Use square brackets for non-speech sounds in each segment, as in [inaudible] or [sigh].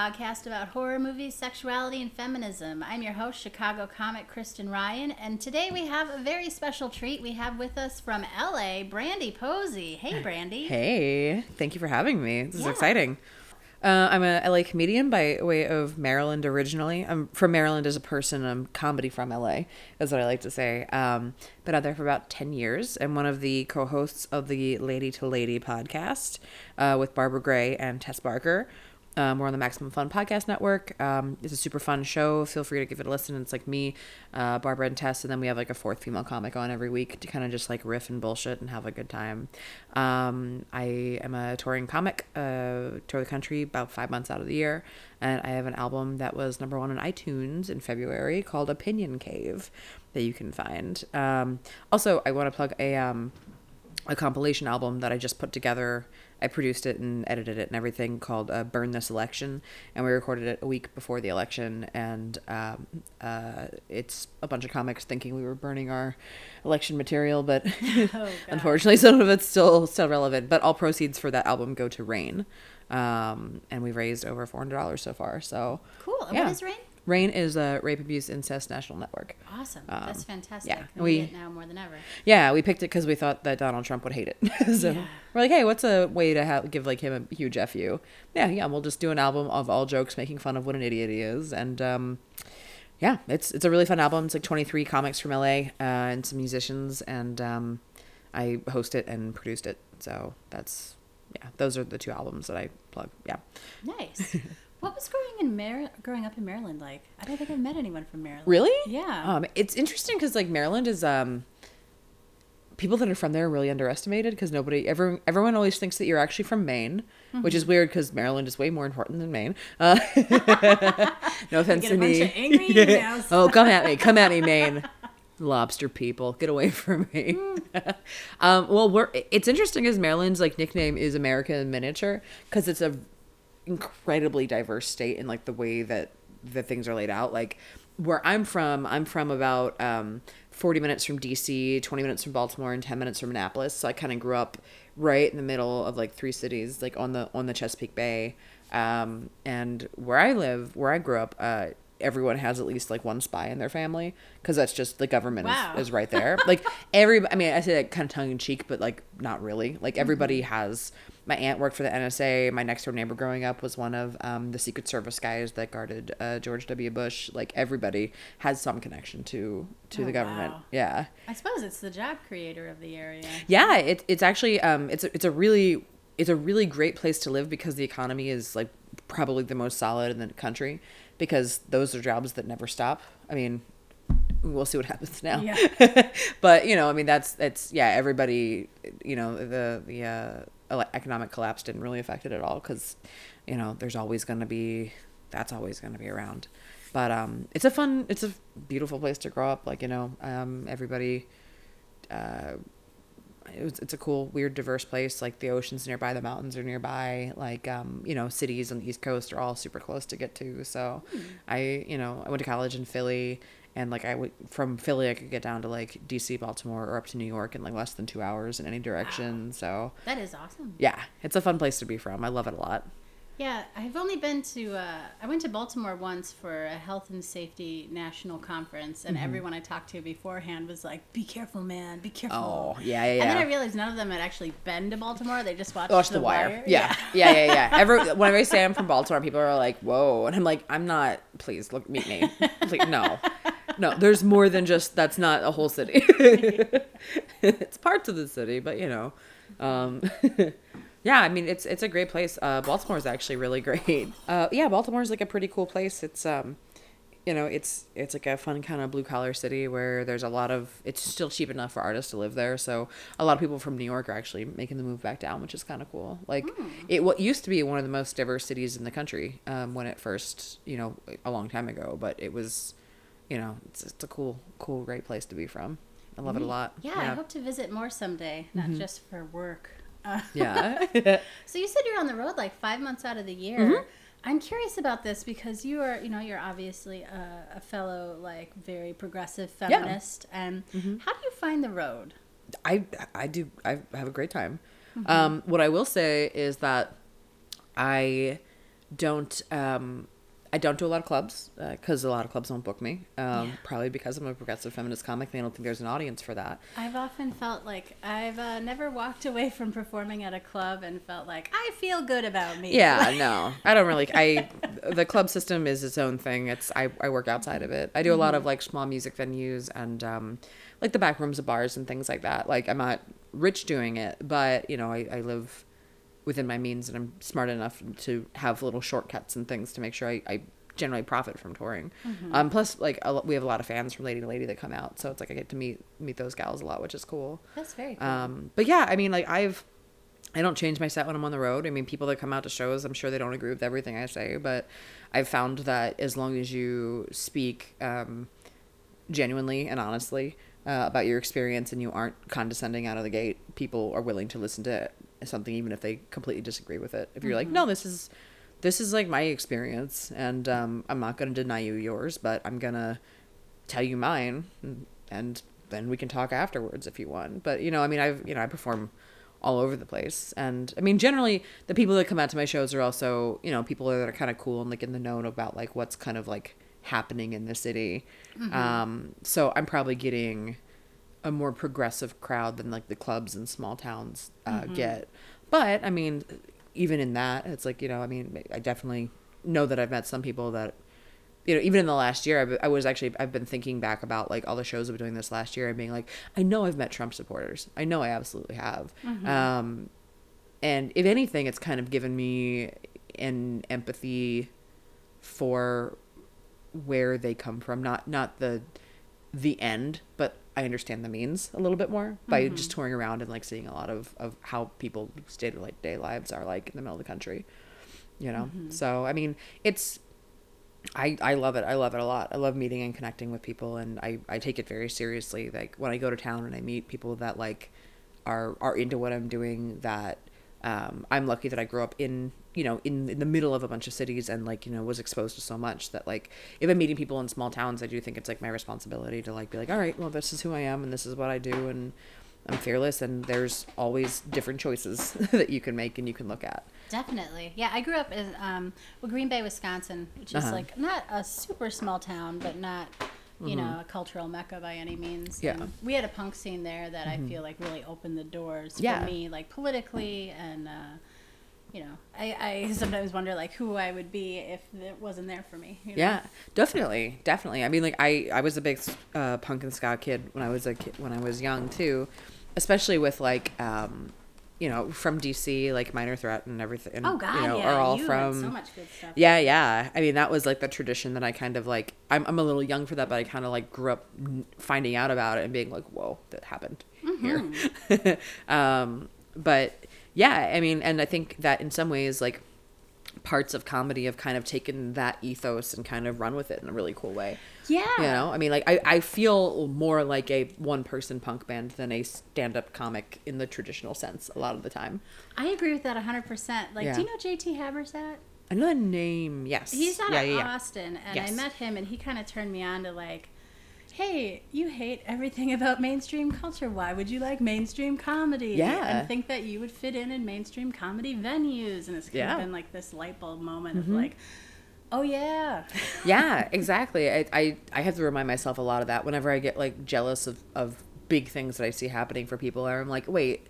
podcast about horror movies, sexuality, and feminism. I'm your host, Chicago comic Kristen Ryan, and today we have a very special treat. We have with us from LA, Brandy Posey. Hey, Brandy. Hey, thank you for having me. This is exciting. Uh, I'm a LA comedian by way of Maryland originally. I'm from Maryland as a person. I'm comedy from LA, is what I like to say. Um, been out there for about 10 years. I'm one of the co hosts of the Lady to Lady podcast uh, with Barbara Gray and Tess Barker. Um, we're on the Maximum Fun Podcast Network. Um, it's a super fun show. Feel free to give it a listen. It's like me, uh, Barbara, and Tess, and then we have like a fourth female comic on every week to kind of just like riff and bullshit and have a good time. Um, I am a touring comic, uh, tour the country about five months out of the year, and I have an album that was number one on iTunes in February called Opinion Cave that you can find. Um, also, I want to plug a um, a compilation album that I just put together. I produced it and edited it and everything called uh, Burn This Election. And we recorded it a week before the election. And um, uh, it's a bunch of comics thinking we were burning our election material, but [laughs] [laughs] God. unfortunately, some of it's still still relevant. But all proceeds for that album go to RAINN. Um, and we've raised over $400 so far. So Cool. And Yeah. what is RAINN? RAINN is a rape, abuse, incest national network. Awesome. Um, That's fantastic. yeah, We we- need it now more than ever. Yeah, we picked it because we thought that Donald Trump would hate it. [laughs] so Yeah. we're like, hey, what's a way to have, give like him a huge fu? Yeah, yeah, we'll just do an album of all jokes making fun of what an idiot he is, and um, yeah, it's it's a really fun album. It's like 23 comics from LA uh, and some musicians, and um, I host it and produced it. So that's yeah, those are the two albums that I plug. Yeah. Nice. [laughs] what was growing in Mar- growing up in Maryland like? I don't think I've met anyone from Maryland. Really? Yeah. Um, it's interesting because like Maryland is um, people that are from there are really underestimated because nobody everyone everyone always thinks that you're actually from Maine, which Mm-hmm. is weird because Maryland is way more important than Maine. Uh, [laughs] [laughs] no offense get to me. of angry [laughs] emails. oh, come at me, come at me, Maine. Lobster people, get away from me. Mm. um, well, we're it's interesting as Maryland's like nickname is America in miniature because it's a incredibly diverse state in like the way that the things are laid out. Like where I'm from, I'm from about um, 40 minutes from DC, 20 minutes from Baltimore, and 10 minutes from Annapolis. So I kind of grew up right in the middle of like three cities, like on the on the Chesapeake Bay. Um, and where I live, where I grew up, uh, everyone has at least like one spy in their family because that's just the government Wow. is, right there. [laughs] like every, I mean, I say that kind of tongue in cheek, but like not really. Like everybody has. My aunt worked for the NSA. My next door neighbor growing up was one of um, the Secret Service guys that guarded uh, George W. Bush. Like everybody has some connection to to Oh, the government. wow. Yeah, I suppose it's the job creator of the area. yeah. It, it's actually um, it's a, it's a really it's a really great place to live because the economy is like probably the most solid in the country because those are jobs that never stop. I mean, we'll see what [laughs] happens now. Yeah. [laughs] but you know, I mean, that's that's yeah. Everybody, you know, the the uh, economic collapse didn't really affect it at all because, you know, there's always going to be that's always going to be around. But um, it's a fun, it's a beautiful place to grow up. Like you know, um, everybody. Uh, it was, it's a cool, weird, diverse place. Like the ocean's nearby, the mountains are nearby. Like um, you know, cities on the East Coast are all super close to get to. So, I you know, I went to college in Philly, and like I would from Philly, I could get down to like DC, Baltimore, or up to New York in like less than two hours in any direction. So That is awesome. yeah, it's a fun place to be from. I love it a lot. Yeah, I've only been to. Uh, I went to Baltimore once for a health and safety national conference, Mm-hmm. and everyone I talked to beforehand was like, "Be careful, man. Be careful." Oh yeah, yeah. And then I realized none of them had actually been to Baltimore. They just watched, Watch the, wire. Yeah. yeah, yeah, yeah. [laughs] Every whenever I say I'm from Baltimore, people are like, "Whoa," and I'm like, "I'm not. Please look, meet me." Like, no, no. There's more than just. That's not a whole city. [laughs] it's parts of the city, but you know, um, [laughs] yeah. I mean, it's it's a great place. Uh, Baltimore is actually really great. Uh, yeah, Baltimore's like a pretty cool place. It's um, you know, it's it's like a fun kind of blue collar city where there's a lot of. It's still cheap enough for artists to live there, so a lot of people from New York are actually making the move back down, which is kind of cool. Like it, what used to be one of the most diverse cities in the country um, when it first, you know, a long time ago, but it was, you know, it's, it's a cool, cool, great place to be from. I love it a lot. Yeah, I hope to visit more someday, not just for work. Uh, [laughs] yeah. [laughs] So you said you're on the road like five months out of the year. Mm-hmm. I'm curious about this because you are, you know, you're obviously a, a fellow like very progressive feminist, Yeah. Mm-hmm. And how do you find the road? I I do I have a great time. Um, what I will say is that I don't um I don't do a lot of clubs because a lot of clubs don't book me. Um, Yeah. Probably because I'm a progressive feminist comic. They don't think there's an audience for that. I've often felt like I've uh, never walked away from performing at a club and felt like I feel good about me. Yeah, [laughs] no, I don't really. I the club system is its own thing. It's I, I work outside of it. I do a lot of like small music venues and um, like the back rooms of bars and things like that. Like I'm not rich doing it, but you know I, I live within my means and I'm smart enough to have little shortcuts and things to make sure I, I generally profit from touring. Um, plus like a, we have a lot of fans from Lady to Lady that come out, so it's like I get to meet meet those gals a lot, which is cool. That's very cool. Um, but yeah, I mean, like I've, I don't change my set when I'm on the road. I mean, people that come out to shows, I'm sure they don't agree with everything I say, but I've found that as long as you speak um, genuinely and honestly uh, about your experience and you aren't condescending out of the gate, people are willing to listen to something even if they completely disagree with it. If you're like, no, this is this is like my experience, and um, I'm not going to deny you yours, but I'm gonna tell you mine and, and then we can talk afterwards if you want. But you know i mean i've you know i perform all over the place and i mean generally the people that come out to my shows are also you know people that are kind of cool and like in the know about like what's kind of like happening in the city. Um so i'm probably getting a more progressive crowd than like the clubs in small towns uh, get but i mean even in that it's like you know i mean i definitely know that i've met some people that you know, even in the last year, I've, I was actually I've been thinking back about like all the shows I've been doing this last year and being like, I know I've met Trump supporters. I know I absolutely have. Um, and if anything, it's kind of given me an empathy for where they come from. Not not the the end, but I understand the means a little bit more by mm-hmm. just touring around and like seeing a lot of of how people day to like day lives are like in the middle of the country. You know, mm-hmm. so I mean, it's I, I love it. I love it a lot. I love meeting and connecting with people and I, I take it very seriously. Like when I go to town and I meet people that like are are into what I'm doing that um, I'm lucky that I grew up in you know in, in the middle of a bunch of cities and like you know was exposed to so much that like if I'm meeting people in small towns I do think it's like my responsibility to like be like all right well this is who I am and this is what I do and I'm fearless and there's always different choices [laughs] that you can make and you can look at. Definitely. Yeah, I grew up in um, well, Green Bay, Wisconsin, which is Uh-huh. like not a super small town, but not, you know, a cultural mecca by any means. Mm-hmm. Yeah. Mm-hmm. And we had a punk scene there that I feel like really opened the doors Yeah. for me, like politically and. Uh, you know, I, I [laughs] sometimes wonder like who I would be if it wasn't there for me. you know? Yeah, definitely, definitely. I mean, like I, I was a big uh, punk and ska kid when I was a kid, when I was young too, especially with like, um, you know, from DC, like Minor Threat and everything. Oh God, you know, yeah, are all you from. so much good stuff. Yeah, yeah. I mean, that was like the tradition that I kind of like. I'm, I'm a little young for that, but I kind of like grew up finding out about it and being like, whoa, that happened here. [laughs] um, but yeah, I mean, and I think that in some ways, like, parts of comedy have kind of taken that ethos and kind of run with it in a really cool way. Yeah. You know, I mean, like, I, I feel more like a one person punk band than a stand up comic in the traditional sense a lot of the time. I agree with that 100%. Like, Yeah. do you know JT Habersaat? I know the name, yes. He's out yeah, of yeah. Austin, and I met him, and he kind of turned me on to like, hey, you hate everything about mainstream culture. Why would you like mainstream comedy? Yeah. and think that you would fit in in mainstream comedy venues, and it's kind Yeah. of been like this light bulb moment of mm-hmm. like, oh yeah, yeah, [laughs] exactly. I, I I have to remind myself a lot of that whenever I get like jealous of of big things that I see happening for people. I'm like, wait,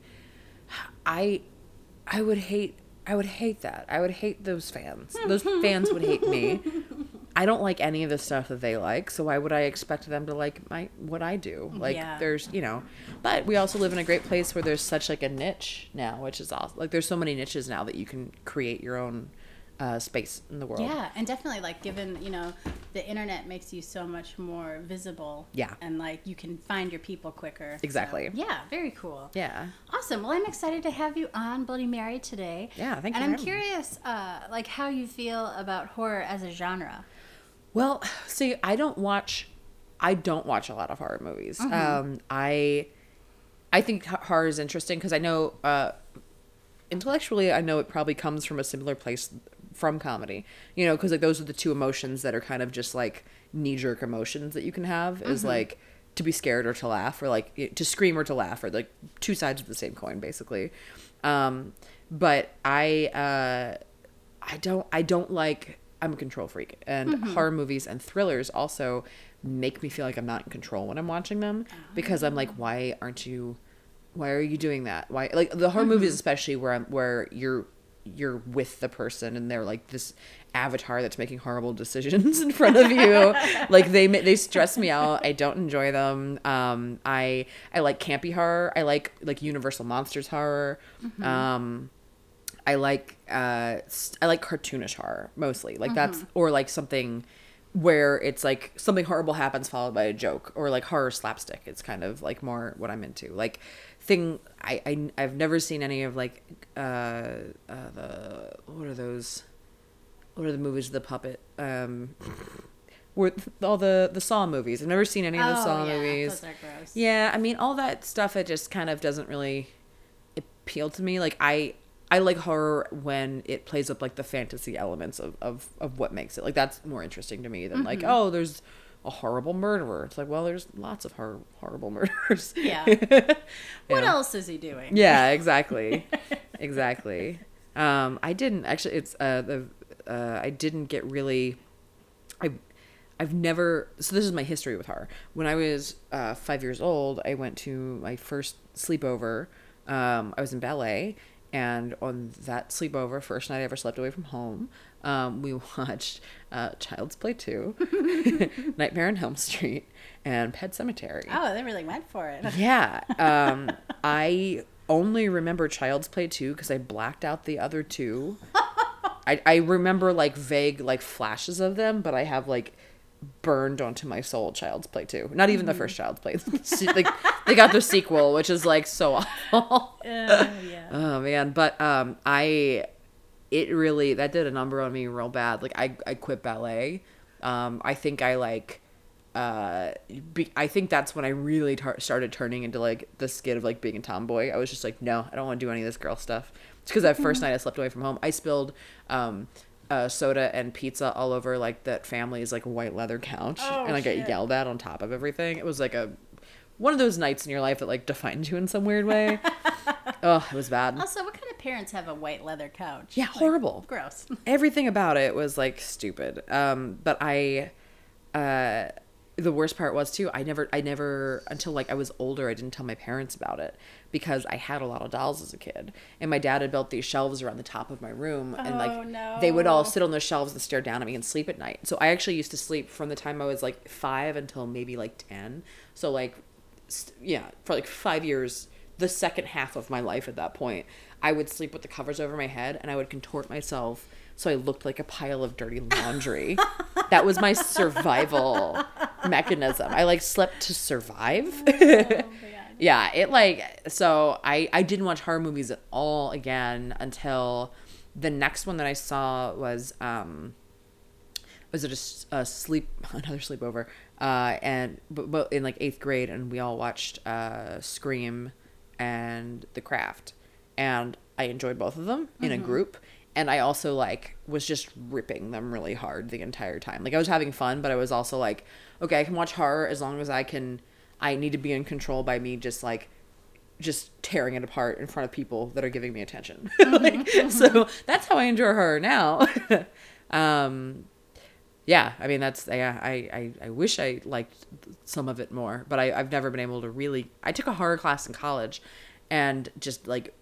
I I would hate I would hate that. I would hate those fans. Those [laughs] fans would hate me. [laughs] I don't like any of the stuff that they like, so why would I expect them to like my what I do? Like Yeah. there's, you know, but we also live in a great place where there's such like a niche now, which is awesome. Like there's so many niches now that you can create your own uh, space in the world. yeah, and definitely like given you know the internet makes you so much more visible. Yeah. and like you can find your people quicker. So, Exactly. yeah, very cool. Yeah. Awesome. Well, I'm excited to have you on Bloody Mary today. Yeah, thank you And I'm curious, uh, like how you feel about horror as a genre. Well, see, I don't watch I don't watch a lot of horror movies. Mm-hmm. Um I I think horror is interesting because I know uh intellectually I know it probably comes from a similar place from comedy. You know, cuz like those are the two emotions that are kind of just like knee jerk emotions that you can have is like to be scared or to laugh or like to scream or to laugh or like two sides of the same coin basically. Um but I uh I don't I don't like I'm a control freak and Mm-hmm. horror movies and thrillers also make me feel like I'm not in control when I'm watching them because I'm Ah. like why aren't you why are you doing that? Why like the horror Mm-hmm. movies especially where I'm where you're you're with the person and they're like this avatar that's making horrible decisions in front of you [laughs] like they they stress me out i don't enjoy them um i i like campy horror i like like universal monsters horror Mm-hmm. um I like uh I like cartoonish horror mostly. Like that's Mm-hmm. or like something where it's like something horrible happens followed by a joke or like horror slapstick. It's kind of like more what I'm into. Like thing I, I I've never seen any of like uh, uh the what are those what are the movies of the puppet um with all the the Saw movies. I've never seen any of the Saw Oh, yeah, movies. Those are gross. Yeah, I mean all that stuff it just kind of doesn't really appeal to me. Like I I like horror when it plays up like the fantasy elements of, of, of what makes it. Like that's more interesting to me than like, Mm-hmm. oh, there's a horrible murderer. It's like, well, there's lots of hor- horrible [laughs] murderers. Yeah. You [laughs] What else is he doing? Yeah, [laughs] exactly. exactly. Um, I didn't actually. It's uh, the uh, I didn't get really. I I've never. So this is my history with horror. When I was uh, five years old, I went to my first sleepover. Um, I was in ballet, and on that sleepover, first night I ever slept away from home, um, we [laughs] watched uh, Child's Play Two, [laughs] Nightmare on Elm Street, and Pet Sematary. Oh, they really went for it. [laughs] Yeah. Um, I only remember Child's Play 2 because I blacked out the other two. I, I remember like vague like flashes of them, but I have like burned onto my soul Child's Play Two Not even the first Child's Play. [laughs] like they got the sequel, which is like so [laughs] awful. Uh, yeah. [laughs] Oh man, but um I it really that did a number on me real bad. Like I I quit ballet. Um I think I like uh be, I think that's when I really tar- started turning into like the skid of like being a tomboy. I was just like, no, I don't want to do any of this girl stuff. It's because that first night I slept away from home, I spilled um uh, soda and pizza all over like that family's like white leather couch, Oh, and I got yelled at on top of everything. It was like a one of those nights in your life that like defines you in some weird way. [laughs] oh, it was bad. Also, what kind of parents have a white leather couch? Yeah, Like, horrible. gross. [laughs] Everything about it was like stupid. Um, but I, uh, the worst part was too. I never, I never until like I was older. I didn't tell my parents about it because I had a lot of dolls as a kid, and my dad had built these shelves around the top of my room, and Oh, like they would all sit on those shelves and stare down at me and sleep at night. So I actually used to sleep from the time I was like five until maybe like ten. So like, st- yeah, for like five years, the second half of my life at that point, I would sleep with the covers over my head and I would contort myself so I looked like a pile of dirty laundry. that was my survival mechanism. I like slept to survive. [laughs] yeah, it like so I I didn't watch horror movies at all again until the next one that I saw was um was it a sleep [laughs] another sleepover uh and but, but in like eighth grade and we all watched uh scream and the craft and i enjoyed both of them in a group and i also like was just ripping them really hard the entire time like i was having fun but i was also like okay i can watch horror as long as i can i need to be in control by me just like just tearing it apart in front of people that are giving me attention. [laughs] like, so that's how I enjoy horror now. [laughs] um, yeah, I mean that's yeah. I, I I wish I liked some of it more, but I I've never been able to really. I took a horror class in college, and just like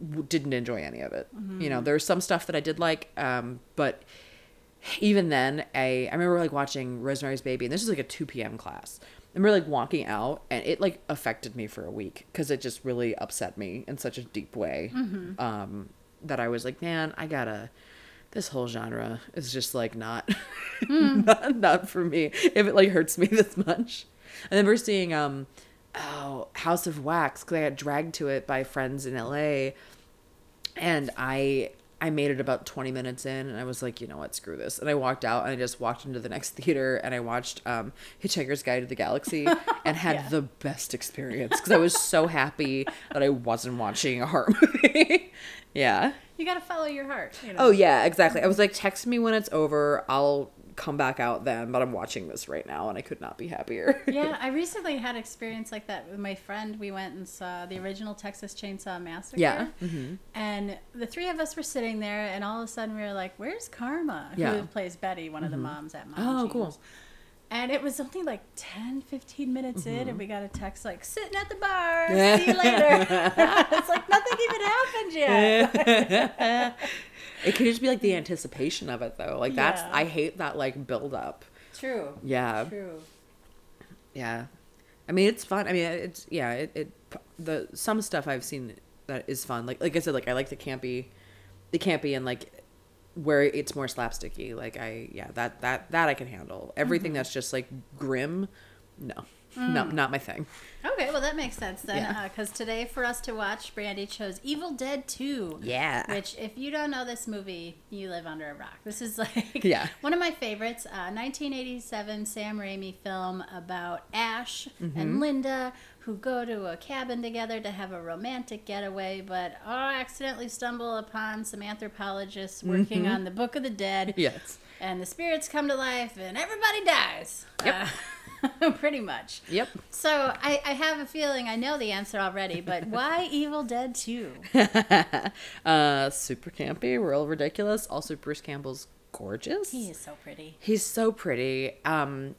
w- didn't enjoy any of it. You know, there's some stuff that I did like, um, but even then, I I remember like watching Rosemary's Baby, and this was like a two p.m. class. I remember like walking out, and it like affected me for a week because it just really upset me in such a deep way. Um, that I was like, man, I gotta. This whole genre is just like not, [laughs] not, not for me. If it like hurts me [laughs] this much, I remember seeing um, oh House of Wax because I got dragged to it by friends in L.A and I I made it about 20 minutes in and I was like, you know what, screw this. And I walked out and I just walked into the next [laughs] theater and I watched um, Hitchhiker's Guide to the Galaxy and had [laughs] Yeah. the best experience because I was so happy that I wasn't watching a horror [laughs] movie. yeah. You gotta follow your heart. You know? Oh yeah, exactly. I was like, text me when it's over. I'll come back out then, but I'm watching this right now and I could not be happier. [laughs] yeah, I recently had experience like that with my friend. We went and saw the original Texas Chainsaw Massacre. Yeah. Mm-hmm. And the three of us were sitting there, and all of a sudden we were like, "Where's Karma?" Yeah. Who plays Betty, one of the moms at Mom Oh, cool. And it was only like 10, 15 minutes in, Mm-hmm. and we got a text like, sitting at the bar, [laughs] see you later. [laughs] it's like nothing even happened yet. It could just be like the anticipation of it though. Like that's Yeah. I hate that like build up. True. Yeah. True. Yeah. I mean it's fun. I mean it's yeah, it, it the some stuff I've seen that is fun. Like like I said, like I like the campy the campy and like where it's more slapsticky. Like I yeah, that that that I can handle. Everything mm-hmm. that's just like grim, no. Not not my thing. Okay, well, that makes sense then. Yeah. Because today, for us to watch, Brandy chose Evil Dead 2. Yeah. Which, if you don't know this movie, you live under a rock. This is [laughs] like Yeah. one of my favorites. Uh, 1987 Sam Raimi film about Ash Mm-hmm. and Linda who go to a cabin together to have a romantic getaway, but oh, accidentally stumble upon some anthropologists working Mm-hmm. on the Book of the Dead. Yes. And the spirits come to life and everybody dies. Yep. Uh, [laughs] pretty much. Yep. So I, I have a feeling I know the answer already, but [laughs] why Evil Dead 2? [laughs] uh super campy, real ridiculous. Also Bruce Campbell's gorgeous. He is so pretty. He's so pretty. Um,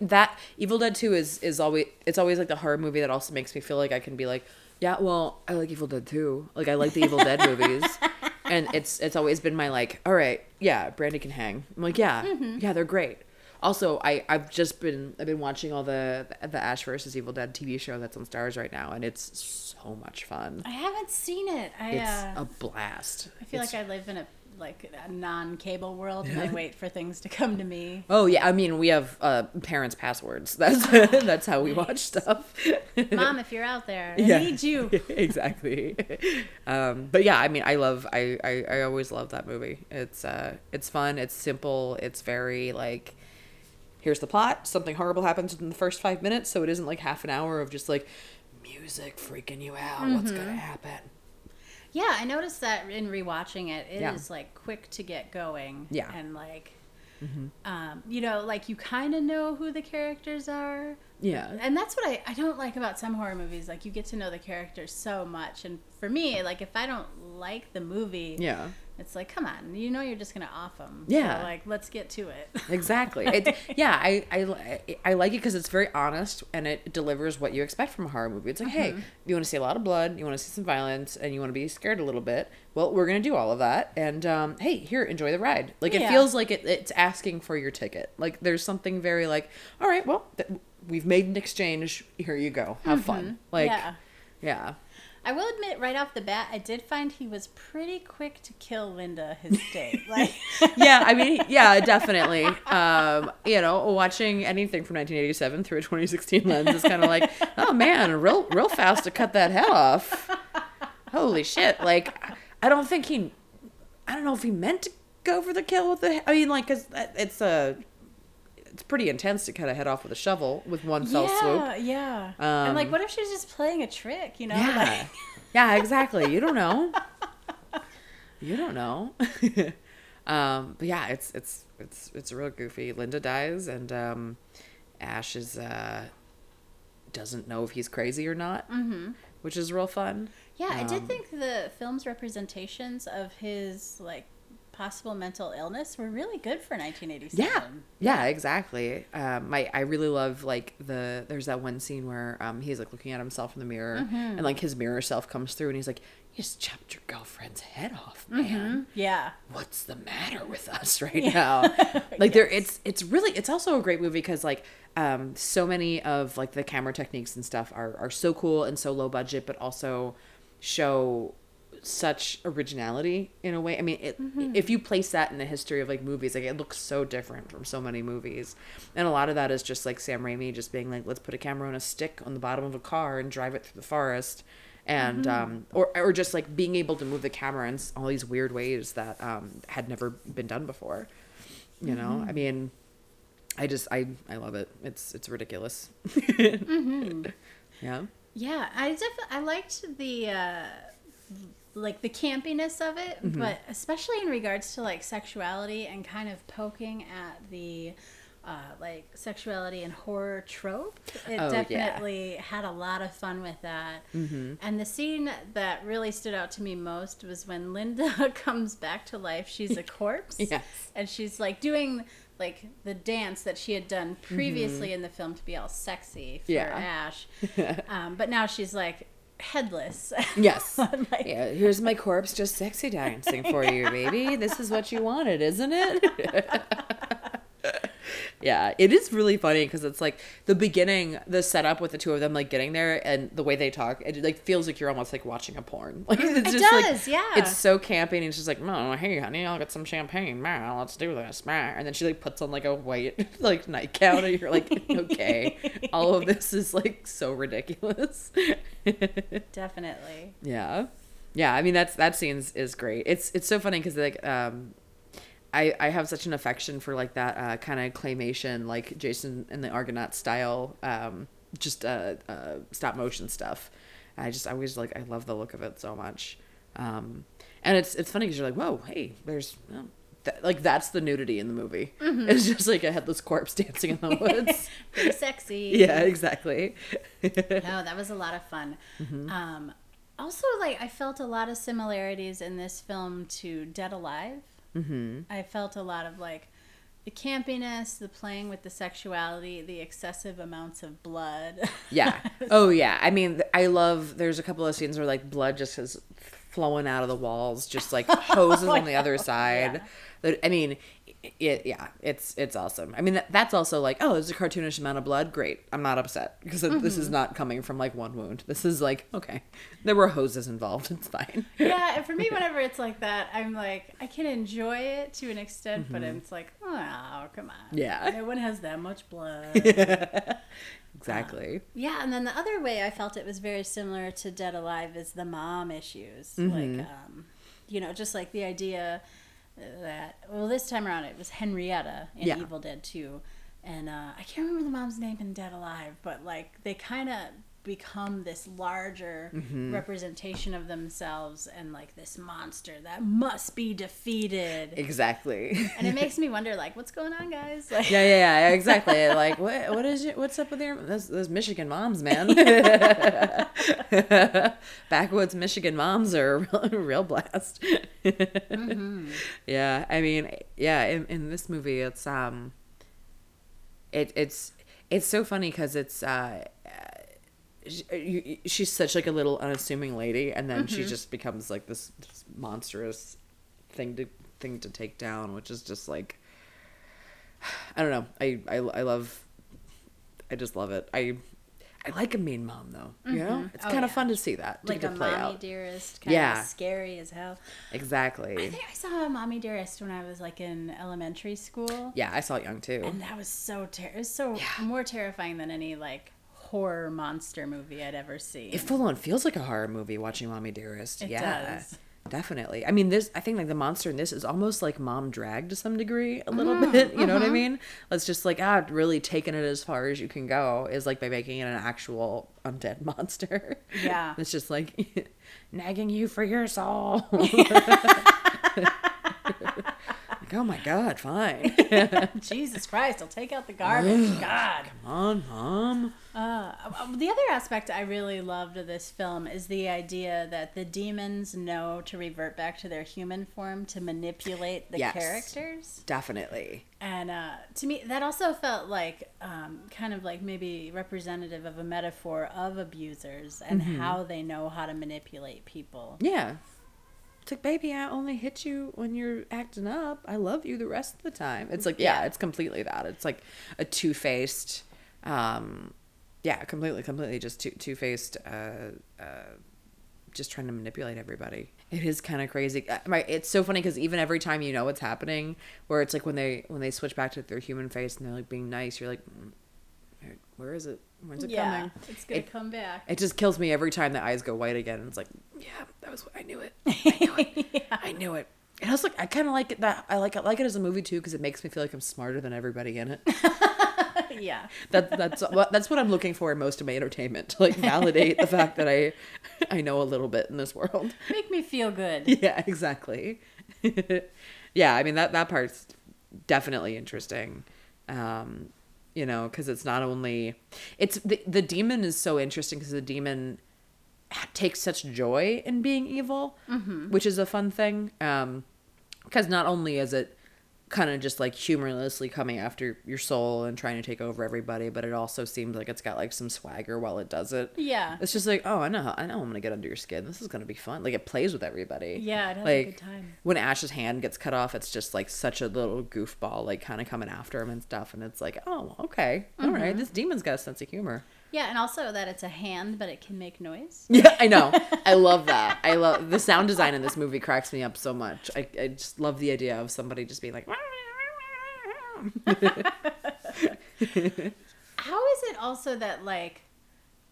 that Evil Dead Two is is always it's always like the horror movie that also makes me feel like I can be like, yeah, well, I like Evil Dead Two. Like I like the Evil Dead movies, [laughs] and it's it's always been my like, all right, yeah, Brandy can hang. I'm like, yeah, yeah, they're great. Also, I I've just been I've been watching all the the Ash versus Evil Dead TV show that's on Starz right now, and it's so much fun. I haven't seen it. I It's uh, a blast. I feel It's- like I live in a like a non-cable world and I wait for things to come to me. Oh yeah, I mean we have uh, parents' passwords. [laughs] That's that's how we watch stuff. [laughs] Mom, if you're out there, I Yeah. need you. [laughs] exactly. Um, but yeah, I mean, I love, I, I, I always love that movie. It's, uh, it's fun. It's simple. It's very like, here's the plot. Something horrible happens in the first five minutes, so it isn't like half an hour of just like music freaking you out. What's Mm-hmm. gonna happen? Yeah, I noticed that in rewatching it, it is Yeah. like quick to get going. Yeah. Mm-hmm. And like, um, you know, like you kind of know who the characters are. Yeah. And that's what I, I don't like about some horror movies. Like you get to know the characters so much. And for me, like if I don't like the movie, Yeah. It's like, come on, you know, you're just going to off them. Yeah. So, like, let's get to it. [laughs] Exactly. It, yeah, I, I, I like it because it's very honest and it delivers what you expect from a horror movie. It's like, hey, you want to see a lot of blood, you want to see some violence, and you want to be scared a little bit. Well, we're gonna do all of that, and um, hey, here, enjoy the ride. Like it Yeah. feels like it, it's asking for your ticket. Like there's something very like, all right, well, th- we've made an exchange. Here you go. Have fun. Like, yeah. yeah. I will admit, right off the bat, I did find he was pretty quick to kill Linda his date. [laughs] Like, yeah, I mean, [laughs] yeah, definitely. Um, you know, watching anything from 1987 through a 2016 lens is kind of like, [laughs] oh man, real, real fast to cut that head off. Holy shit! Like, I don't think he, I don't know if he meant to go for the kill with the. I mean, like, cause it's a, it's pretty intense to cut a head off with a shovel with one fell swoop. yeah, yeah. and like, Um, what if she's just playing a trick? You know? Yeah. Like, yeah, exactly. You don't know. You don't know. [laughs] um, but yeah, it's it's it's it's real goofy. Linda dies and um, Ash is uh, doesn't know if he's crazy or not, mm-hmm. which is real fun. yeah, I did Um, think the film's representations of his like possible mental illness were really good for 1987. Yeah, yeah, exactly. Um, I I really love like the there's that one scene where um he's like looking at himself in the mirror Mm-hmm. and like his mirror self comes through and he's like, "You just chopped your girlfriend's head off, man." Yeah. what's the matter with us [laughs] right now [laughs] like there it's it's really it's also a great movie because like um so many of like the camera techniques and stuff are are so cool and so low budget but also show such originality in a way i mean it, if you place that in the history of like movies like it looks so different from so many movies and a lot of that is just like sam raimi just being like let's put a camera on a stick on the bottom of a car and drive it through the forest and um, or or just like being able to move the camera in all these weird ways that um, had never been done before. You know, I mean, I just I I love it. It's it's ridiculous. [laughs] Yeah. Yeah, I def- I liked the uh, like the campiness of it, but especially in regards to like sexuality and kind of poking at the uh, like sexuality and horror trope. It Oh, yeah. definitely had a lot of fun with that. And the scene that really stood out to me most was when Linda [laughs] comes back to life. She's a corpse. [laughs] Yes. And she's like doing like the dance that she had done previously in the film to be all sexy for Yeah. Ash. [laughs] um, but now she's like headless. Yes. [laughs] Like- yeah, here's my corpse just sexy dancing for you, baby. This is what you wanted, isn't it? [laughs] yeah, it is really funny because it's like the beginning, the setup with the two of them like getting there and the way they talk, it like feels like you're almost like watching a porn. [laughs] Like it's It just like does, yeah. it's so campy and it's just like, oh, hey honey, I'll get some champagne, man, let's do this, man. And then she like puts on like a white [laughs] like nightgown and you're like, [laughs] okay, all of this is like so ridiculous. Definitely. Yeah. Yeah, I mean that's that scene is, great. It's it's so funny cuz like um I I have such an affection for like that uh kind of claymation like Jason and the Argonaut style um just uh, uh stop motion stuff. I just I always like I love the look of it so much. Um and it's it's funny cuz you're like, "Whoa, hey, there's that, like that's the nudity in the movie. It's just like a headless corpse [laughs] dancing in the [laughs] woods. Pretty sexy. yeah, exactly. [laughs] No, that was a lot of fun. Mm-hmm. Um, also, like I felt a lot of similarities in this film to Dead Alive. Mm-hmm. I felt a lot of like the campiness, the playing with the sexuality, the excessive amounts of blood. Yeah. [laughs] Oh yeah. I mean, I love. There's a couple of scenes where like blood just is flowing out of the walls, just like [laughs] hoses on the other side. That I mean, it. Yeah. It's it's awesome. I mean, that, that's also like, oh, there's a cartoonish amount of blood. Great. I'm not upset because this Mm-hmm. is not coming from like one wound. This is like okay, there were hoses involved. [laughs] It's fine. yeah, and for me, whenever it's like that, I'm like, I can enjoy it to an extent, but it's like, oh, come on. Mm-hmm. Yeah. No one has that much blood. [laughs] Exactly. Yeah, and then the other way I felt it was very similar to Dead Alive is the mom issues. Mm-hmm. Like, um, you know, just like the idea that, well, this time around it was Henrietta in Yeah. Evil Dead 2. And uh, I can't remember the mom's name in Dead Alive, but like they kind of become this larger Mm-hmm. representation of themselves and like this monster that must be defeated. Exactly. and it makes me [laughs] wonder, like, what's going on, guys? Like, Yeah, yeah, yeah, exactly. Like, what, what is it? What's up with your those, those Michigan moms, man? [laughs] Backwoods Michigan moms are a [laughs] real, blast. Yeah, I mean, yeah. In, in this movie, it's um, it it's it's so funny because it's uh, sh- uh, she's such like a little unassuming lady, and then she mm-hmm. just becomes like this, this monstrous thing to thing to take down, which is just like [sighs] I don't know. I I, I love. I just love it. I I like a mean mom though. You know, mm-hmm. it's Oh, kind of yeah. fun to see that to like a play mommy out. dearest, kind Yeah. of scary as hell. Exactly. I think I saw Mommy Dearest when I was like in elementary school, Yeah, I saw it young too. and that was so ter- it was so more terrifying than any like horror monster movie I'd ever seen. It full on feels like a horror movie watching Mommy Dearest. It yeah. does. Definitely. I mean, this, I think like the monster in this is almost like mom drag to some degree, a little Mm-hmm. bit. [laughs] You know what I mean? Let's just like, ah, really taking it as far as you can go is like by making it an actual undead [laughs] monster. Yeah. it's just like [laughs] nagging you for your soul. like, oh my God, fine. Jesus Christ, I'll take out the garbage. God. Come on, mom. Uh, the other aspect I really loved of this film is the idea that the demons know to revert back to their human form to manipulate the Yes. characters. Definitely. And uh, to me, that also felt like um, kind of like maybe representative of a metaphor of abusers and Mm-hmm. how they know how to manipulate people. Yeah. It's like, baby, I only hit you when you're acting up. I love you the rest of the time. It's like, yeah, Yeah. it's completely that. It's like a two faced, um, yeah, completely, completely just two two faced, uh, uh, just trying to manipulate everybody. It is kind of crazy. Uh, My, it's so funny because even every time you know what's happening, where it's like when they when they switch back to their human face and they're like being nice, you're like, "Mm, where- is it? When's it yeah, coming? it's gonna It- come back. It just kills me every time the eyes go white again. It's like, yeah, that was I knew it. I knew it. [laughs] I knew it. And I was like, I kind of like it that I like it like it as a movie too because it makes me feel like I'm smarter than everybody in it. [laughs] yeah. [laughs] that that's what that's what I'm looking for in most of my entertainment to like validate the fact that I I know a little bit in this world. [laughs] Make me feel good. Yeah, exactly. [laughs] yeah, I mean that that part's definitely interesting. Um, you know, because it's not only it's the the demon is so interesting because the demon takes such joy in being evil, which is a fun thing. Um, because not only is it kind of just like humorlessly coming after your soul and trying to take over everybody, but it also seems like it's got like some swagger while it does it. Yeah. It's just like, oh, I know, I know, I'm gonna get under your skin. This is gonna be fun. Like it plays with everybody. Yeah, it has a like good time. when Ash's hand gets cut off, it's just like such a little goofball, like kind of coming after him and stuff. And it's like, oh, okay, all right, Mm-hmm. this demon's got a sense of humor. Yeah, and also that it's a hand, but it can make noise. [laughs] Yeah, I know. I [laughs] love that. I love the sound design in this movie cracks me up so much. I, I just love the idea of somebody just being like, [laughs] How is it also that like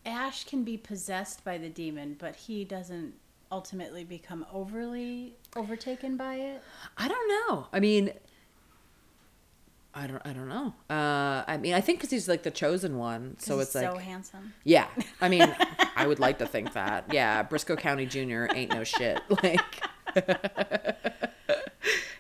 Ash can be possessed by the demon, but he doesn't ultimately become overly overtaken by it? I don't know. I mean, I don't. I don't know. Uh, I mean, I think because he's like the chosen one, so it's like, so handsome. yeah. I mean, [laughs] I would like to think that. Yeah, Brisco County Jr. ain't no shit. [laughs] Like,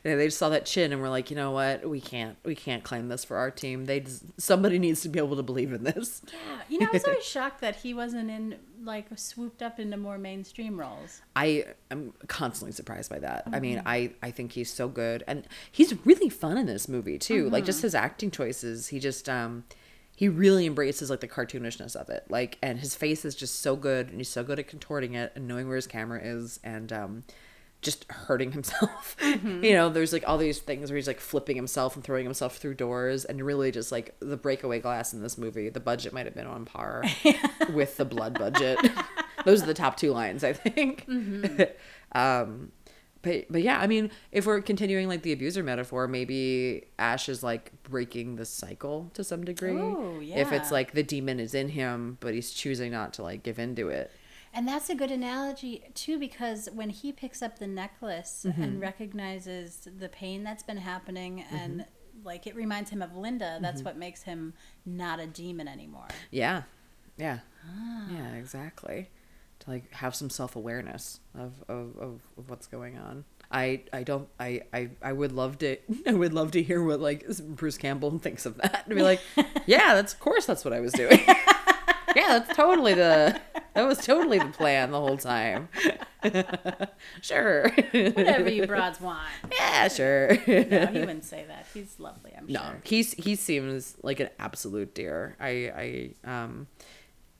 they just saw that chin and were like, you know what? We can't. We can't claim this for our team. They just, somebody needs to be able to believe in this. Yeah, you know, I was always [laughs] shocked that he wasn't in like swooped up into more mainstream roles. I am constantly surprised by that. I mean, Mm-hmm. I I think he's so good, and he's really fun in this movie too. Like Mm-hmm. just his acting choices, he just um he really embraces like the cartoonishness of it. Like, and his face is just so good, and he's so good at contorting it and knowing where his camera is, and um just hurting himself. [laughs] Mm-hmm. You know, there's like all these things where he's like flipping himself and throwing himself through doors, and really just like the breakaway glass in this movie. The budget might have been on par [laughs] with the blood budget. [laughs] Those are the top two lines, I think. um, but but yeah, I mean, if we're continuing like the abuser metaphor, maybe Ash is like breaking the cycle to some degree. Ooh, If it's like the demon is in him, but he's choosing not to like give into it. And that's a good analogy too, because when he picks up the necklace Mm-hmm. and recognizes the pain that's been happening, and like it reminds him of Linda, that's Mm-hmm. what makes him not a demon anymore. Yeah, yeah, yeah, exactly. To like have some self awareness of, of, of, of what's going on. I I don't I, I I would love to [laughs] I would love to hear what like Bruce Campbell thinks of that. and be like, [laughs] yeah, that's of course that's what I was doing. [laughs] yeah, that's totally the that was totally the plan the whole time. [laughs] sure. Whatever you broads want. yeah, sure. No, he wouldn't say that. He's lovely, I'm sure. No, he's he seems like an absolute dear. I I um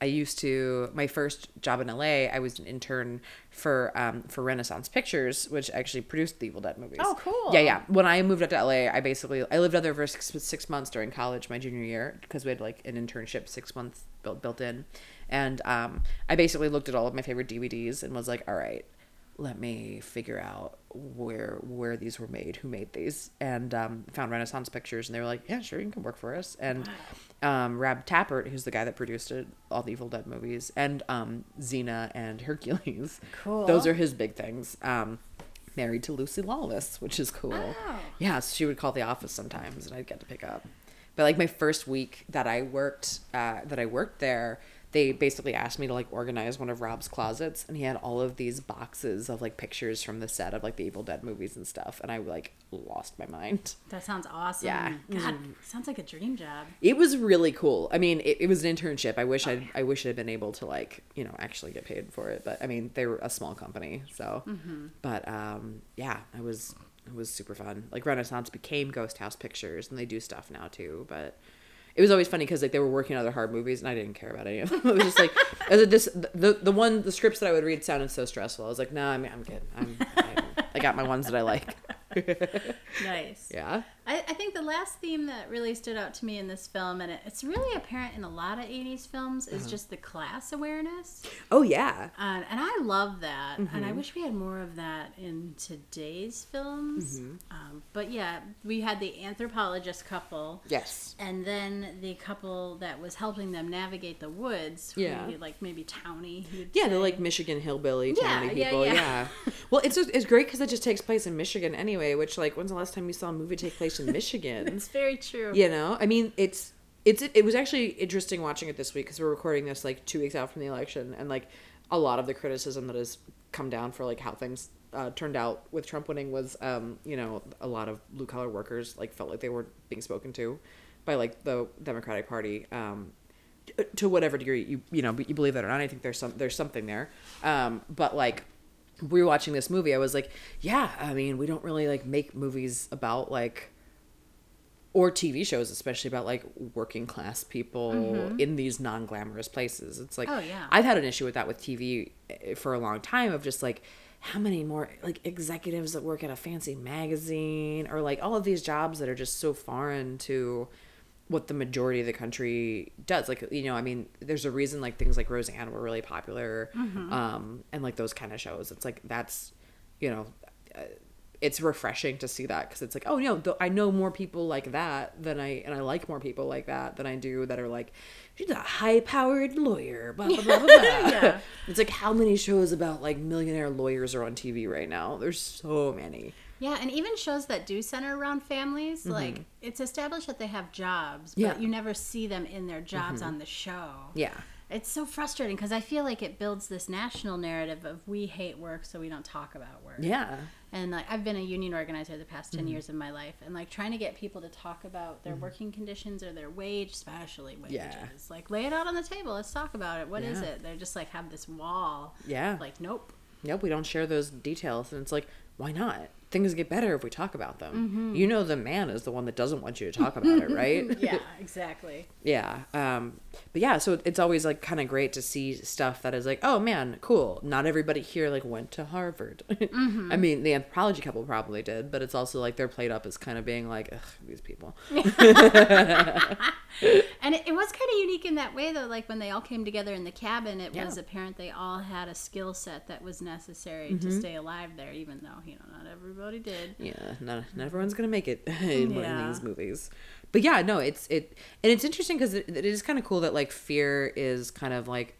I used to my first job in LA. I was an intern for um for Renaissance Pictures, which actually produced the Evil Dead movies. Oh, cool. Yeah, yeah. When I moved up to LA, I basically I lived out there for six, six months during college, my junior year, because we had like an internship six months built built in, and um I basically looked at all of my favorite DVDs and was like, all right, let me figure out where where these were made, who made these, and um, found Renaissance Pictures, and they were like, yeah, sure, you can work for us. And um, Rob Tapert, who's the guy that produced it, all the Evil Dead movies, and um, Xena and Hercules. Cool. Those are his big things. Um, married to Lucy Lawless, which is cool. Oh. Yeah, so she would call the office sometimes, and I'd get to pick up. But like my first week that I worked, uh, that I worked there, they basically asked me to like organize one of Rob's closets, and he had all of these boxes of like pictures from the set of like the Evil Dead movies and stuff, and I like lost my mind. That sounds awesome. Yeah. God, sounds like a dream job. It was really cool. I mean, it, it was an internship. I wish I'd I wish I'd been able to like you know actually get paid for it, but I mean they were a small company, so. But um, yeah, I was it was super fun. Like Renaissance became Ghost House Pictures, and they do stuff now too. But it was always funny because like they were working on other hard movies, and I didn't care about any of them. [laughs] It was just like as a, this the the one the scripts that I would read sounded so stressful. I was like, no, I'm I'm good. I'm, I'm I got my ones that I like. [laughs] Nice. Yeah. I, I think the last theme that really stood out to me in this film, and it, it's really apparent in a lot of 80s films, Uh-huh. is just the class awareness. Oh yeah. Uh, and I love that. And Mm-hmm. I wish we had more of that in today's films. Mm-hmm. Um, but yeah, we had the anthropologist couple. Yes. And then the couple that was helping them navigate the woods. Yeah. we- like maybe Townie. you'd Yeah, they're like Michigan hillbilly Yeah, towny yeah, people. Yeah, yeah. Well, it's it's great because it just takes place in Michigan anyway. Which like, when's the last time you saw a movie take place in Michigan? [laughs] It's very true. you know, I mean, it's it's it was actually interesting watching it this week because we're recording this like two weeks out from the election, and like a lot of the criticism that has come down for like how things uh, turned out with Trump winning was, um, you know, a lot of blue collar workers like felt like they were being spoken to by like the Democratic Party. Um, to whatever degree you you know you believe that or not, I think there's some there's something there. Um, but like rewatching this movie, I was like, yeah, I mean, we don't really like make movies about like or TV shows, especially about like working class people in these non glamorous places. It's like, Oh, yeah. I've had an issue with that with TV eh, for a long time of just like, how many more like executives that work at a fancy magazine or like all of these jobs that are just so foreign to what the majority of the country does like you know i mean there's a reason like things like roseanne were really popular um and like those kind of shows it's like that's you know uh, it's refreshing to see that because it's like oh no th- i know more people like that than i and i like more people like that than i do that are like she's a high powered lawyer blah blah blah blah, blah. [laughs] Yeah. [laughs] it's like how many shows about like millionaire lawyers are on tv right now there's so many Yeah, and even shows that do center around families, like it's established that they have jobs, but Mm-hmm. Yeah. Mm-hmm. you never see them in their jobs on the show. yeah It's so frustrating because I feel like it builds this national narrative of we hate work, so we don't talk about work. yeah And like I've been a union organizer the past 10 Mm-hmm. years of my life, and like trying to get people to talk about their working conditions or their wage, especially wages. Yeah. Like lay it out on the table. Let's talk about it. What is Yeah. it? They're just like have this wall. Yeah. Like nope. Nope, we don't share those details. And it's like, why not? Things get better if we talk about them. Mm-hmm. You know, the man is the one that doesn't want you to talk about it, right? [laughs] Yeah, exactly. yeah. Um, but yeah, so it's always like kind of great to see stuff that is like, oh man, cool. Not everybody here like went to Harvard. [laughs] Mm-hmm. I mean, the anthropology couple probably did, but it's also like they're played up as kind of being like, ugh, these people. [laughs] And it, it was kind of unique in that way, though. Like when they all came together in the cabin, it was apparent they all had a skill set that was necessary Mm-hmm. to stay alive there, even though you know not everybody did. yeah not, not everyone's gonna make it [laughs] in one of these movies. But yeah no it's it and it's interesting because it, it is kind of cool that like fear is kind of like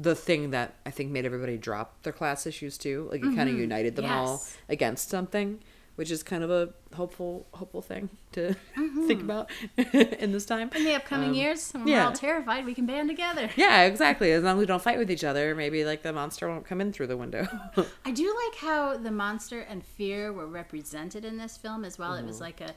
the thing that i think made everybody drop their class issues too. Like it kind of mm-hmm. united them all against something which is kind of a hopeful hopeful thing to [laughs] think about [laughs] in this time In the upcoming Um, years, when yeah. we're all terrified, we can band together. yeah exactly as long as we don't fight with each other maybe like the monster won't come in through the window [laughs] I do like how the monster and fear were represented in this film as well. It was like a,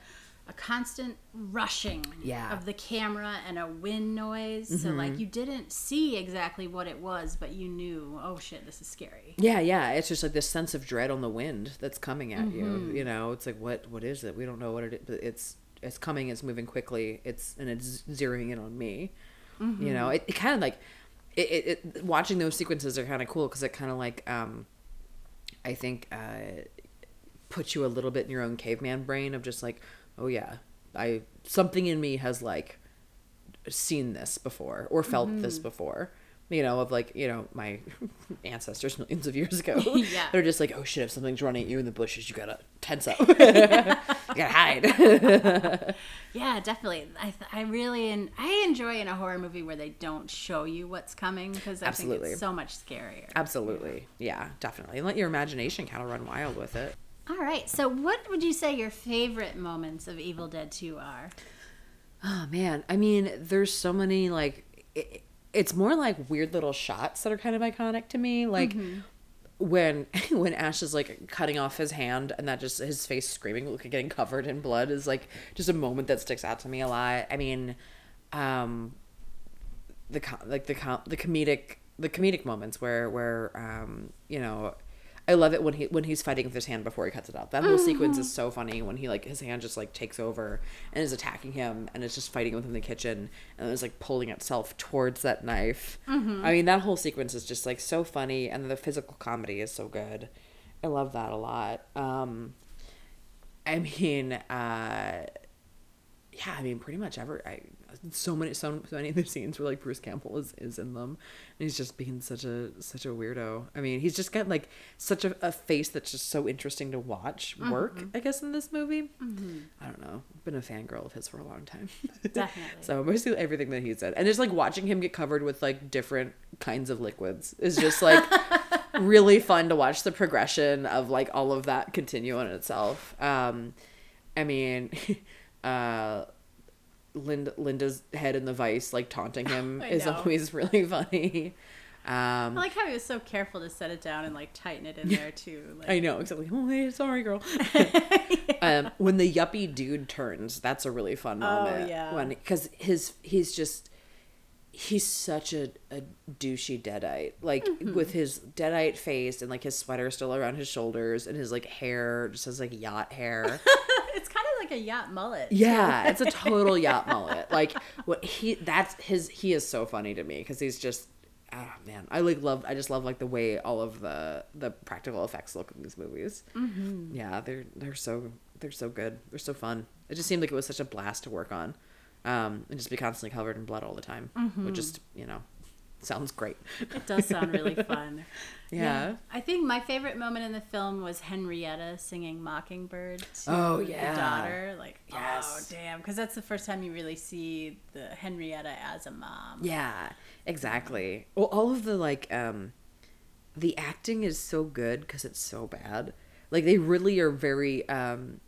a constant rushing Mm-hmm. Yeah. Mm-hmm. of the camera and a wind noise. So like you didn't see exactly what it was, but you knew, oh shit, this is scary. Yeah, yeah. It's just like this sense of dread on the wind that's coming at you. You know, it's like what what is it? We don't know what it is, but it's it's coming. It's moving quickly. It's and it's zeroing in on me. You know, it, it kind of like it, it, it. Watching those sequences are kind of cool because it kind of like um, I think uh, puts you a little bit in your own caveman brain of just like, oh yeah, I something in me has like seen this before or felt mm-hmm. this before. You know, of like, you know, my [laughs] ancestors millions of years ago. [laughs] Yeah. They're just like, oh shit, if something's running at you in the bushes, you gotta tense up. [laughs] you gotta hide. Yeah, definitely. I, th- I really and I enjoy in a horror movie where they don't show you what's coming because I Absolutely. think it's so much scarier. Absolutely. Yeah, definitely. And let your imagination kind of run wild with it. All right, so what would you say your favorite moments of Evil Dead 2 are? Oh man, I mean, there's so many like it, it's more like weird little shots that are kind of iconic to me, like when [laughs] when Ash is like cutting off his hand and that just his face screaming, like getting covered in blood is like just a moment that sticks out to me a lot. I mean, um, the like the com- the comedic the comedic moments where where um you know I love it when he when he's fighting with his hand before he cuts it off. That whole sequence is so funny when he like his hand just like takes over and is attacking him and is just fighting with him in the kitchen and is like pulling itself towards that knife. I mean that whole sequence is just like so funny and the physical comedy is so good. I love that a lot. Um I mean uh yeah, I mean, pretty much ever. I so many, so, so many of the scenes where like Bruce Campbell is, is in them, and he's just being such a such a weirdo. I mean, he's just got like such a, a face that's just so interesting to watch work. I guess in this movie, I don't know. I've been a fangirl of his for a long time. [laughs] Definitely. so mostly everything that he said, and just like watching him get covered with like different kinds of liquids is just like [laughs] really fun to watch the progression of like all of that continue on itself. Um, I mean, [laughs] uh, Linda, Linda's head in the vice, like taunting him, [laughs] is know. always really [laughs] funny. I Um, like how he was so careful to set it down and like tighten it in there too. Like, I know exactly. Oh, hey, sorry, girl. [laughs] um, when the yuppie dude turns, that's a really fun moment. Oh, yeah. When because his he's just he's such a, a douchey deadite, like Mm-hmm. with his deadite face and like his sweater still around his shoulders and his like hair just has like yacht hair. It's kind of like a yacht mullet. Yeah, it's a total yacht mullet. Like what he that's his he is so funny to me because he's just ah man I like love I just love like the way all of the the practical effects look in these movies. Mm-hmm. Yeah, they're they're so they're so good. They're so fun. It just seemed like it was such a blast to work on, um, and just be constantly covered in blood all the time, which just you know sounds great. It does sound really [laughs] fun. Yeah. I think my favorite moment in the film was Henrietta singing Mockingbird to Oh, yeah. the daughter. Like, oh, damn. Because that's the first time you really see the Henrietta as a mom. Yeah, exactly. Well, all of the like um the acting is so good cuz it's so bad. Like they really are very um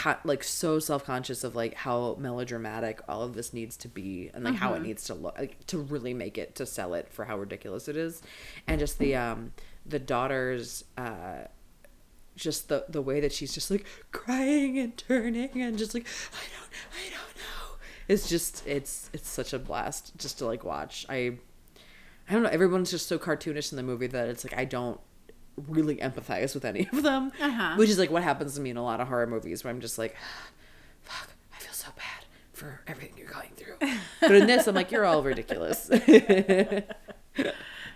co- like so self-conscious of like how melodramatic all of this needs to be and like how it needs to look like to really make it to sell it for how ridiculous it is. And just the um the daughter's uh just the the way that she's just like crying and turning and just like I don't I don't know. It's just it's it's such a blast just to like watch. I I don't know. Everyone's just so cartoonish in the movie that it's like I don't really empathize with any [laughs] of them, Uh-huh. which is like what happens to me in a lot of horror movies where I'm just like, fuck, I feel so bad for everything you're going through. [laughs] But in this, I'm like, you're all ridiculous. [laughs]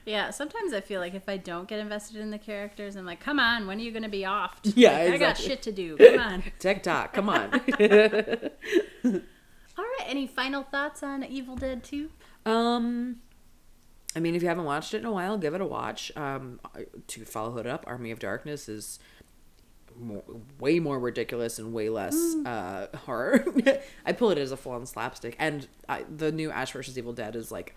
Yeah, sometimes I feel like if I don't get invested in the characters, I'm like, come on, when are you going to be off? Yeah, Like, I got shit to do. Come on. TikTok, come on. All right, any final thoughts on Evil Dead 2? Um, I mean, if you haven't watched it in a while, give it a watch. Um, to follow it up, Army of Darkness is more, way more ridiculous and way less uh, [laughs] horror. I pull it as a full-on slapstick, and I, the new Ash vs Evil Dead is like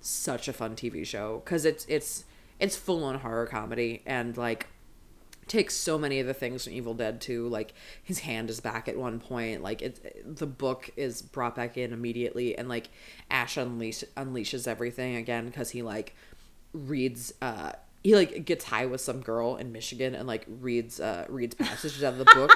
such a fun TV show because it's it's it's full-on horror comedy and like takes so many of the things from Evil Dead 2. Like his hand is back at one point. Like it, the book is brought back in immediately, and like Ash unleash unleashes everything again because he like reads. uh he like gets high with some girl in Michigan and like reads uh reads passages out of the book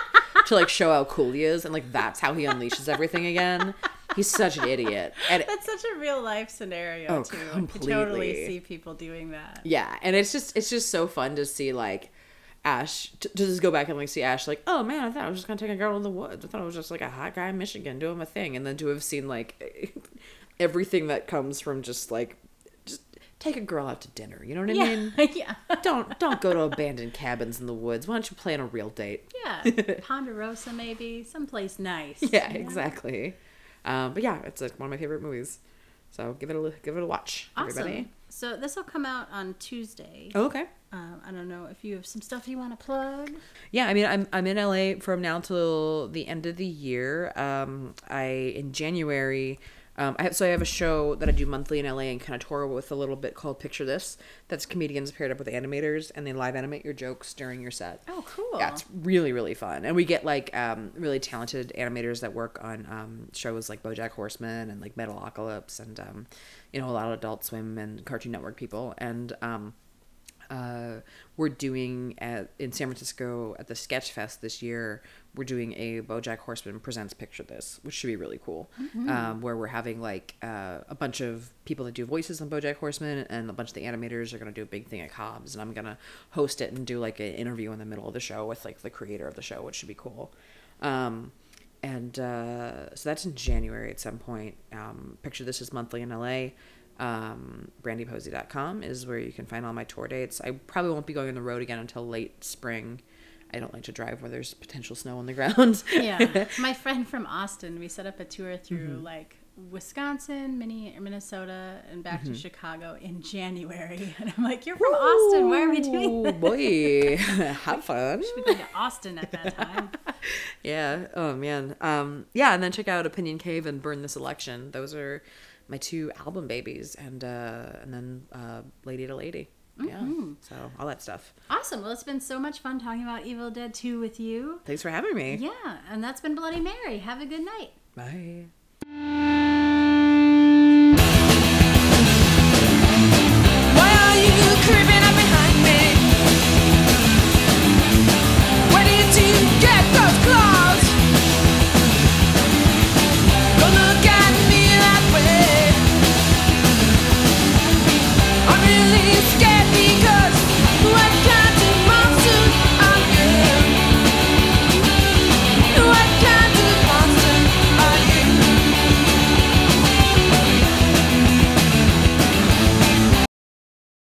to like show how cool he is and like that's how he unleashes everything again. He's such an idiot. And That's such a real life scenario, Oh, too. I completely. could totally see people doing that. Yeah, and it's just it's just so fun to see like Ash to, to just go back and like see Ash like oh man I thought I was just gonna take a girl in the woods. I thought I was just like a hot guy in Michigan doing my thing. And then to have seen like [laughs] everything that comes from just like just take a girl out to dinner you know what I Yeah, mean? [laughs] yeah. don't don't go to abandoned cabins in the woods. Why don't you plan a real date? Yeah, [laughs] Ponderosa maybe, someplace nice. yeah exactly. Um, but yeah it's like one of my favorite movies. So give it a give it a watch Awesome. everybody So this will come out on Tuesday. oh, okay Um, I don't know if you have some stuff you want to plug. Yeah, I mean, I'm I'm in LA from now till the end of the year. Um, I in January, um, I have, so I have a show that I do monthly in LA and kind of tour with a little bit called Picture This. That's comedians paired up with animators, and they live animate your jokes during your set. Oh, cool. Yeah, it's really really fun, and we get like um, really talented animators that work on um, shows like BoJack Horseman and like Metalocalypse, and um, you know a lot of Adult Swim and Cartoon Network people, and um, uh, we're doing at in San Francisco at the Sketch Fest this year. We're doing a BoJack Horseman presents Picture This, which should be really cool. Um, where we're having like uh, a bunch of people that do voices on BoJack Horseman, and a bunch of the animators are gonna do a big thing at Cobb's, and I'm gonna host it and do like an interview in the middle of the show with like the creator of the show, which should be cool. Um, and uh, so that's in January at some point. Um, Picture This is monthly in LA. Um, brandieposey.com is where you can find all my tour dates. I probably won't be going on the road again until late spring. I don't like to drive where there's potential snow on the [laughs] ground. yeah, [laughs] my friend from Austin, we set up a tour through Mm-hmm. like Wisconsin, Mini- Minnesota, and back Mm-hmm. to Chicago in January. [laughs] And I'm like, you're from Austin. Why are we doing Ooh, this? boy, [laughs] [laughs] have fun. We going to Austin at that time. Yeah. Oh man. Um. Yeah, and then check out Opinion Cave and Burn This Election. Those are my two album babies, and uh, and then uh, Lady to Lady. Yeah. So all that stuff. Awesome. Well, it's been so much fun talking about Evil Dead 2 with you. Thanks for having me. Yeah, and that's been Bloody Mary. Have a good night. Bye.